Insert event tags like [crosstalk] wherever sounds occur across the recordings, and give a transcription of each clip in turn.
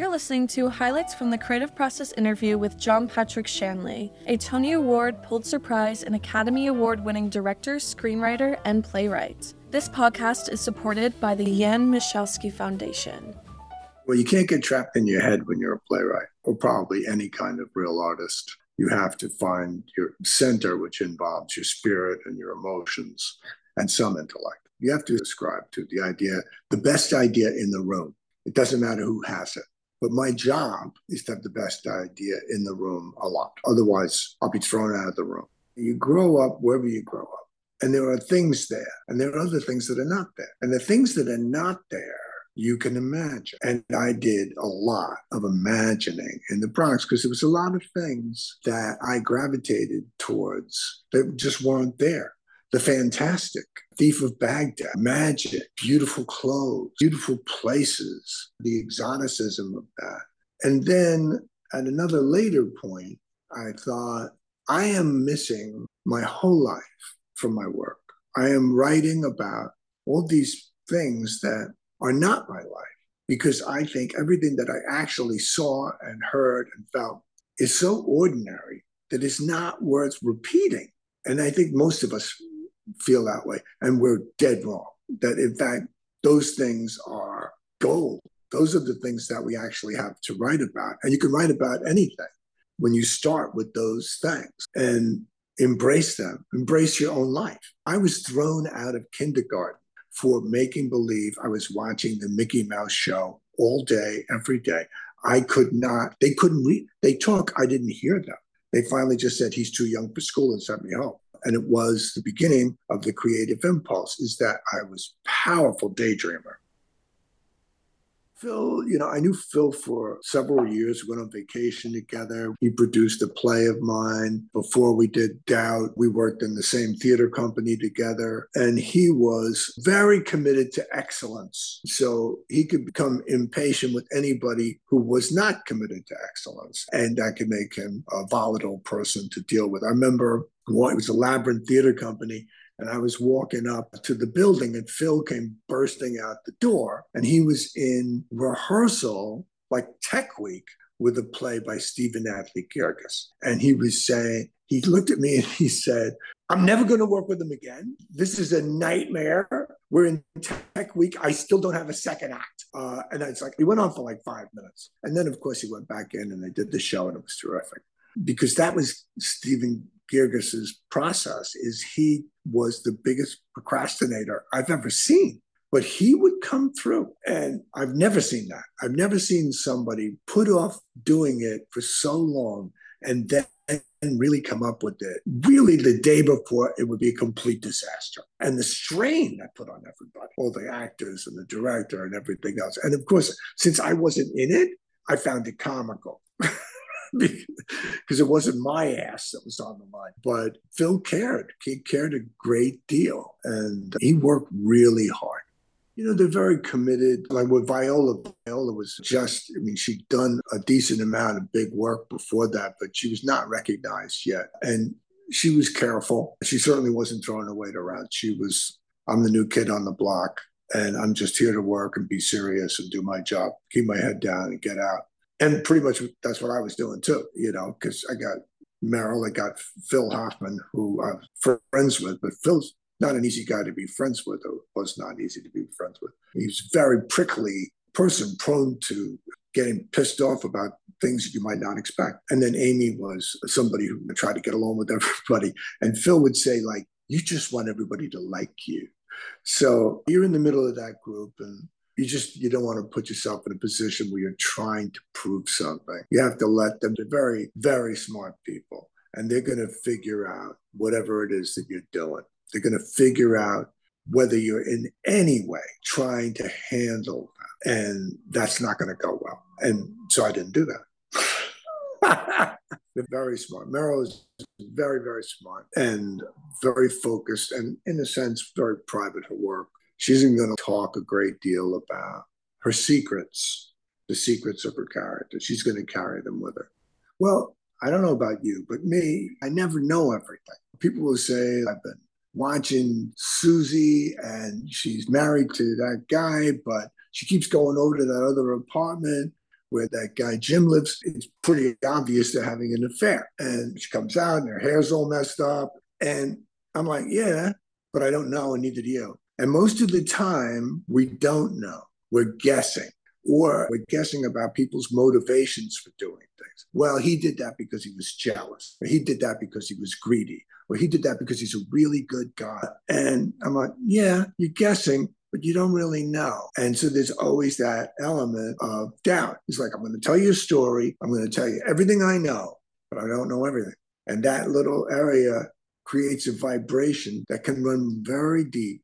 You're listening to highlights from the creative process interview with John Patrick Shanley, a Tony Award, Pulitzer Prize, and Academy Award winning director, screenwriter, and playwright. This podcast is supported by the Jan Michalski Foundation. Well, you can't get trapped in your head when you're a playwright, or probably any kind of real artist. You have to find your center, which involves your spirit and your emotions and some intellect. You have to ascribe to the idea, the best idea in the room. It doesn't matter who has it. But my job is to have the best idea in the room a lot. Otherwise, I'll be thrown out of the room. You grow up wherever you grow up, and there are things there, and there are other things that are not there. And the things that are not there, you can imagine. And I did a lot of imagining in the Bronx because there was a lot of things that I gravitated towards that just weren't there the fantastic, Thief of Baghdad, magic, beautiful clothes, beautiful places, the exoticism of that. And then at another later point, I thought, I am missing my whole life from my work. I am writing about all these things that are not my life because I think everything that I actually saw and heard and felt is so ordinary that it's not worth repeating. And I think most of us feel that way. And we're dead wrong. That in fact, those things are gold. Those are the things that we actually have to write about. And you can write about anything when you start with those things and embrace them, embrace your own life. I was thrown out of kindergarten for making believe I was watching the Mickey Mouse show all day, every day. I could not, they couldn't read, they talk, I didn't hear them. They finally just said, he's too young for school and sent me home and it was the beginning of the creative impulse is that I was powerful daydreamer. Phil, you know, I knew Phil for several years. We went on vacation together. He produced a play of mine. Before we did Doubt, we worked in the same theater company together. And he was very committed to excellence. So he could become impatient with anybody who was not committed to excellence. And that could make him a volatile person to deal with. I remember it was a Labyrinth Theater Company. And I was walking up to the building, and Phil came bursting out the door. And he was in rehearsal, like Tech Week, with a play by Stephen Adly Guirgis. And he was saying, he looked at me and he said, I'm never going to work with him again. This is a nightmare. We're in tech week. I still don't have a second act. Uh, and it's like, he went on for like five minutes. And then, of course, he went back in and they did the show and it was terrific because that was Stephen Guirgis's process is he was the biggest procrastinator I've ever seen. But he would come through. And I've never seen that. I've never seen somebody put off doing it for so long and then really come up with it. Really, the day before, it would be a complete disaster. And the strain that put on everybody, all the actors and the director and everything else. And of course, since I wasn't in it, I found it comical. [laughs] [laughs] because it wasn't my ass that was on the line. But Phil cared. He cared a great deal. And he worked really hard. You know, they're very committed. Like with Viola, Viola was just, I mean, she'd done a decent amount of big work before that, but she was not recognized yet. And she was careful. She certainly wasn't throwing her weight around. She was, I'm the new kid on the block and I'm just here to work and be serious and do my job, keep my head down and get out and pretty much that's what I was doing too, you know, because I got Meryl, I got Phil Hoffman, who I'm friends with, but Phil's not an easy guy to be friends with, or was not easy to be friends with. He's a very prickly person, prone to getting pissed off about things that you might not expect. And then Amy was somebody who tried to get along with [laughs] everybody. And Phil would say, like, you just want everybody to like you. So you're in the middle of that group and you just you don't want to put yourself in a position where you're trying to prove something. You have to let them they're very very smart people and they're going to figure out whatever it is that you're doing. They're going to figure out whether you're in any way trying to handle that and that's not going to go well. And so i didn't do that. [laughs] They're very smart. Meryl is very very smart and very focused and in a sense very private her work she isn't going to talk a great deal about her secrets, the secrets of her character. She's going to carry them with her. Well, I don't know about you, but me, I never know everything. People will say, I've been watching Susie and she's married to that guy, but she keeps going over to that other apartment. where that guy Jim lives, it's pretty obvious they're having an affair. And she comes out and her hair's all messed up. And I'm like, yeah, but I don't know, and neither do you. And most of the time, we don't know. We're guessing, or we're guessing about people's motivations for doing things. Well, he did that because he was jealous, or he did that because he was greedy, or he did that because he's a really good guy. And I'm like, yeah, you're guessing, but you don't really know. And so there's always that element of doubt. It's like, I'm going to tell you a story. I'm going to tell you everything I know, but I don't know everything. And that little area creates a vibration that can run very deep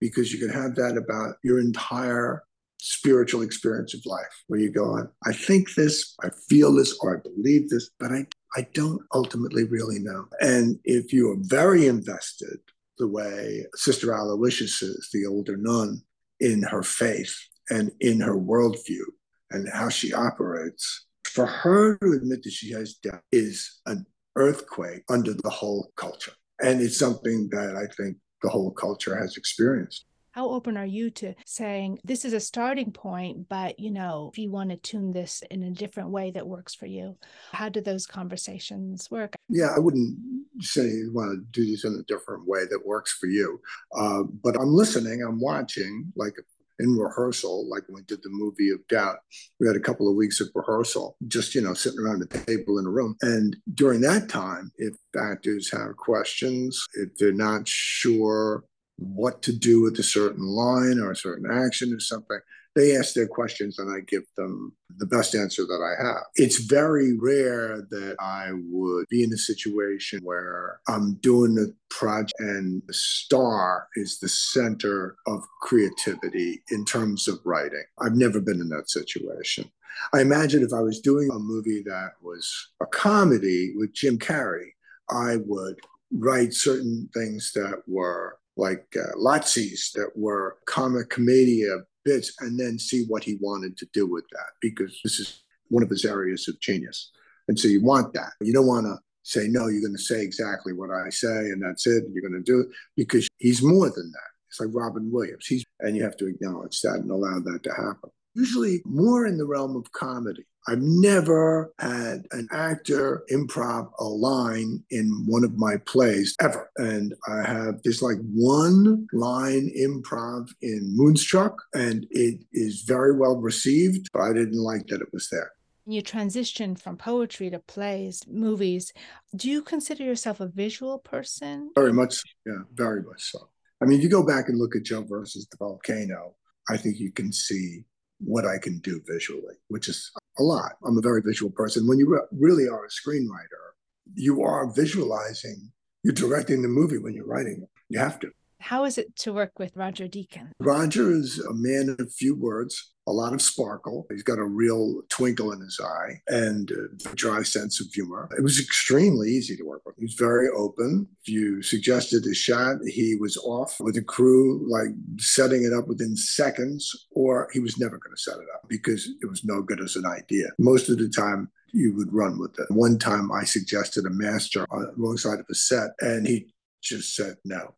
because you can have that about your entire spiritual experience of life where you go on, I think this, I feel this, or I believe this, but I, I don't ultimately really know. And if you are very invested, the way Sister Aloysius is, the older nun, in her faith and in her worldview and how she operates, for her to admit that she has doubt is an earthquake under the whole culture. And it's something that I think the whole culture has experienced. How open are you to saying this is a starting point, but you know, if you want to tune this in a different way that works for you, how do those conversations work? Yeah, I wouldn't say you want to do this in a different way that works for you, uh, but I'm listening, I'm watching, like in rehearsal, like when we did the movie of Doubt, we had a couple of weeks of rehearsal, just, you know, sitting around the table in a room. And during that time, if actors have questions, if they're not sure what to do with a certain line or a certain action or something, they ask their questions and I give them the best answer that I have. It's very rare that I would be in a situation where I'm doing a project and the star is the center of creativity in terms of writing. I've never been in that situation. I imagine if I was doing a movie that was a comedy with Jim Carrey, I would write certain things that were like uh, Lazzis that were comic commedia bits and then see what he wanted to do with that because this is one of his areas of genius. And so you want that. You don't want to say, no, you're going to say exactly what I say and that's it. And you're going to do it because he's more than that. It's like Robin Williams. He's, and you have to acknowledge that and allow that to happen. Usually more in the realm of comedy. I've never had an actor improv a line in one of my plays ever. And I have there's like one line improv in Moonstruck, and it is very well received, but I didn't like that it was there. You transition from poetry to plays, movies. Do you consider yourself a visual person? Very much, yeah, very much so. I mean, if you go back and look at Joe versus the volcano, I think you can see what I can do visually, which is a lot. I'm a very visual person. When you re- really are a screenwriter, you are visualizing, you're directing the movie when you're writing it. You have to. How is it to work with Roger Deakins? Roger is a man of few words, a lot of sparkle. He's got a real twinkle in his eye and a dry sense of humor. It was extremely easy to work with. He was very open. If you suggested a shot, he was off with the crew, like setting it up within seconds, or he was never going to set it up because it was no good as an idea. Most of the time, you would run with it. One time I suggested a master uh, on the wrong side of a set, and he just said no.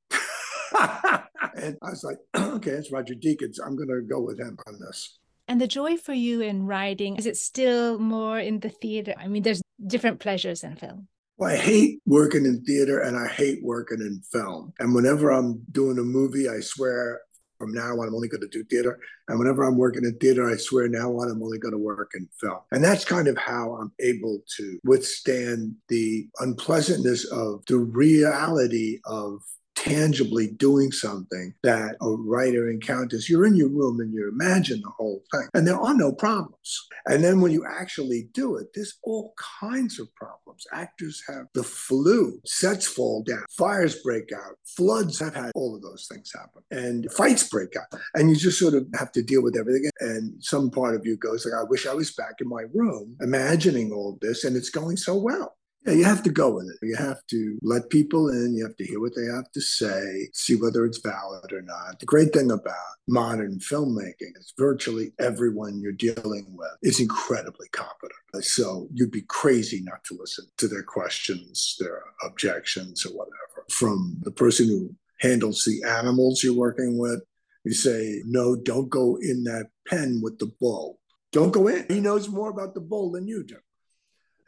And I was like, [clears throat] okay, it's Roger Deakins. I'm going to go with him on this. And the joy for you in writing, is it still more in the theater? I mean, there's different pleasures in film. Well, I hate working in theater and I hate working in film. And whenever I'm doing a movie, I swear from now on, I'm only going to do theater. And whenever I'm working in theater, I swear now on, I'm only going to work in film. And that's kind of how I'm able to withstand the unpleasantness of the reality of tangibly doing something that a writer encounters. You're in your room and you imagine the whole thing, and there are no problems. And then when you actually do it, there's all kinds of problems. Actors have the flu, sets fall down, fires break out, floods have had all of those things happen, and fights break out. And you just sort of have to deal with everything. And some part of you goes like, I wish I was back in my room imagining all this, and it's going so well. Yeah, you have to go with it. You have to let people in. You have to hear what they have to say, see whether it's valid or not. The great thing about modern filmmaking is virtually everyone you're dealing with is incredibly competent. So you'd be crazy not to listen to their questions, their objections, or whatever. From the person who handles the animals you're working with, you say, no, don't go in that pen with the bull don't go in. He knows more about the bull than you do.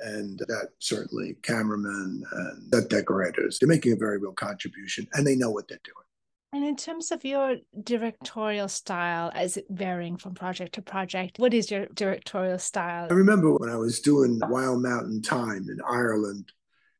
And that certainly cameramen and set decorators, they're making a very real contribution and they know what they're doing. And in terms of your directorial style, as it varying from project to project? What is your directorial style? I remember when I was doing Wild Mountain Thyme in Ireland,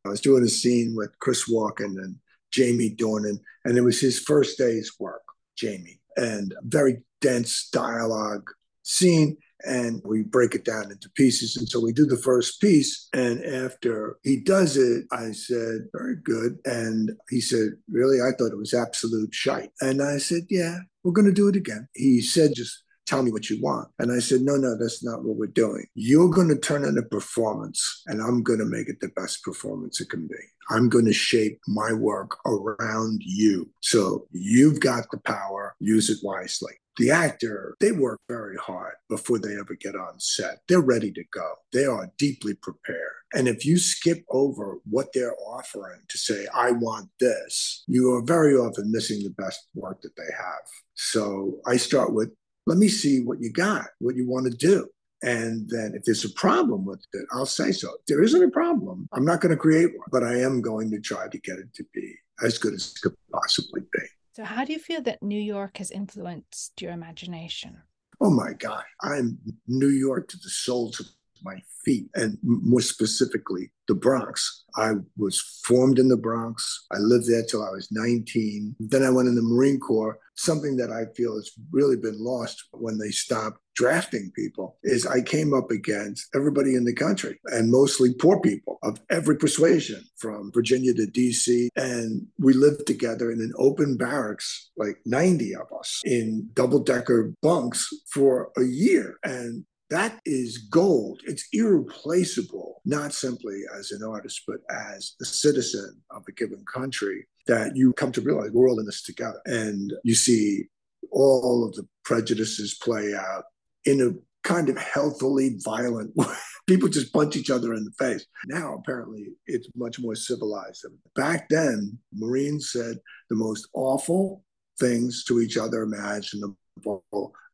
I was doing a scene with Chris Walken and Jamie Dornan, and it was his first day's work, Jamie, and very dense dialogue scene and we break it down into pieces. And so we do the first piece. And after he does it, I said, Very good. And he said, Really? I thought it was absolute shite. And I said, Yeah, we're going to do it again. He said, Just tell me what you want. And I said, No, no, that's not what we're doing. You're going to turn in a performance, and I'm going to make it the best performance it can be. I'm going to shape my work around you. So you've got the power, use it wisely the actor, they work very hard before they ever get on set. They're ready to go. They are deeply prepared. And if you skip over what they're offering to say, I want this, you are very often missing the best work that they have. So I start with, let me see what you got, what you want to do. And then if there's a problem with it, I'll say so. If there isn't a problem, I'm not going to create one, but I am going to try to get it to be as good as it could possibly be. So, how do you feel that New York has influenced your imagination? Oh my God, I'm New York to the soles of my feet, and more specifically, the Bronx. I was formed in the Bronx. I lived there till I was 19. Then I went in the Marine Corps. Something that I feel has really been lost when they stopped drafting people is I came up against everybody in the country and mostly poor people of every persuasion from Virginia to DC. And we lived together in an open barracks, like 90 of us in double decker bunks for a year. And that is gold. It's irreplaceable, not simply as an artist, but as a citizen of a given country, that you come to realize we're all in this together. And you see all of the prejudices play out in a kind of healthily violent way. [laughs] People just punch each other in the face. Now, apparently, it's much more civilized. Back then, Marines said the most awful things to each other imaginable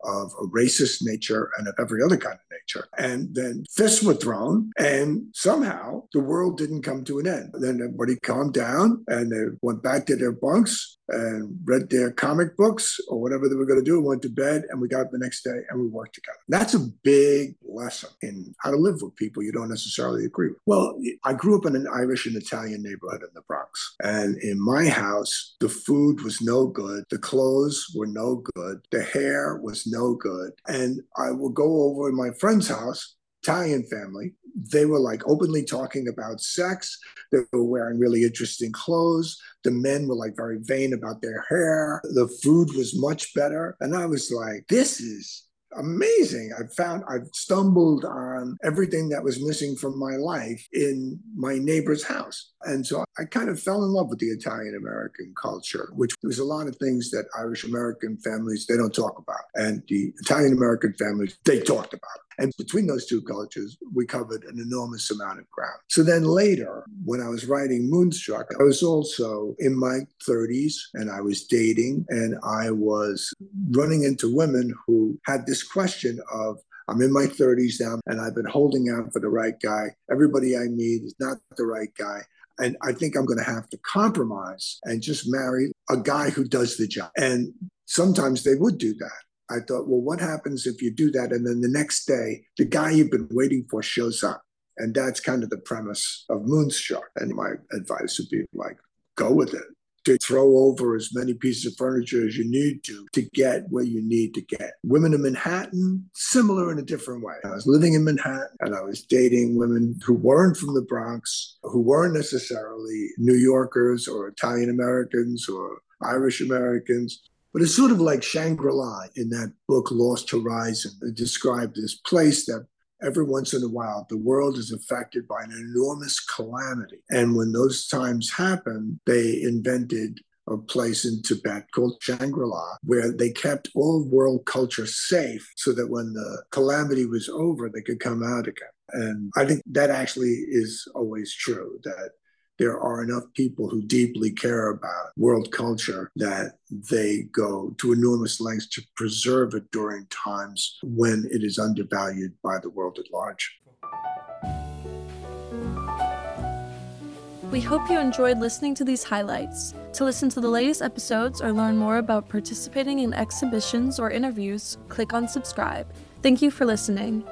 of a racist nature and of every other kind of nature. And then fists were thrown, and somehow the world didn't come to an end. Then everybody calmed down and they went back to their bunks and read their comic books or whatever they were going to do, went to bed, and we got up the next day and we worked together. That's a big lesson in how to live with people you don't necessarily agree with. Well, I grew up in an Irish and Italian neighborhood in the Bronx. And in my house, the food was no good, the clothes were no good, the hair was no good. And I would go over my friend's house Italian family. They were like openly talking about sex. They were wearing really interesting clothes. The men were like very vain about their hair. The food was much better. And I was like, this is amazing. I found I've stumbled on everything that was missing from my life in my neighbor's house. And so I kind of fell in love with the Italian American culture, which was a lot of things that Irish American families they don't talk about. And the Italian American families, they talked about. And between those two cultures, we covered an enormous amount of ground. So then later, when I was writing Moonstruck, I was also in my 30s and I was dating and I was running into women who had this question of, I'm in my 30s now and I've been holding out for the right guy. Everybody I meet is not the right guy. And I think I'm going to have to compromise and just marry a guy who does the job. And sometimes they would do that. I thought, well, what happens if you do that? And then the next day, the guy you've been waiting for shows up. And that's kind of the premise of Moonstruck. And my advice would be like, go with it. To throw over as many pieces of furniture as you need to to get where you need to get. Women in Manhattan, similar in a different way. I was living in Manhattan and I was dating women who weren't from the Bronx, who weren't necessarily New Yorkers or Italian Americans or Irish Americans, but it's sort of like Shangri La in that book, Lost Horizon. It described this place that every once in a while the world is affected by an enormous calamity. And when those times happen, they invented a place in Tibet called Shangri La, where they kept all world culture safe so that when the calamity was over, they could come out again. And I think that actually is always true that there are enough people who deeply care about world culture that they go to enormous lengths to preserve it during times when it is undervalued by the world at large. We hope you enjoyed listening to these highlights. To listen to the latest episodes or learn more about participating in exhibitions or interviews, click on subscribe. Thank you for listening.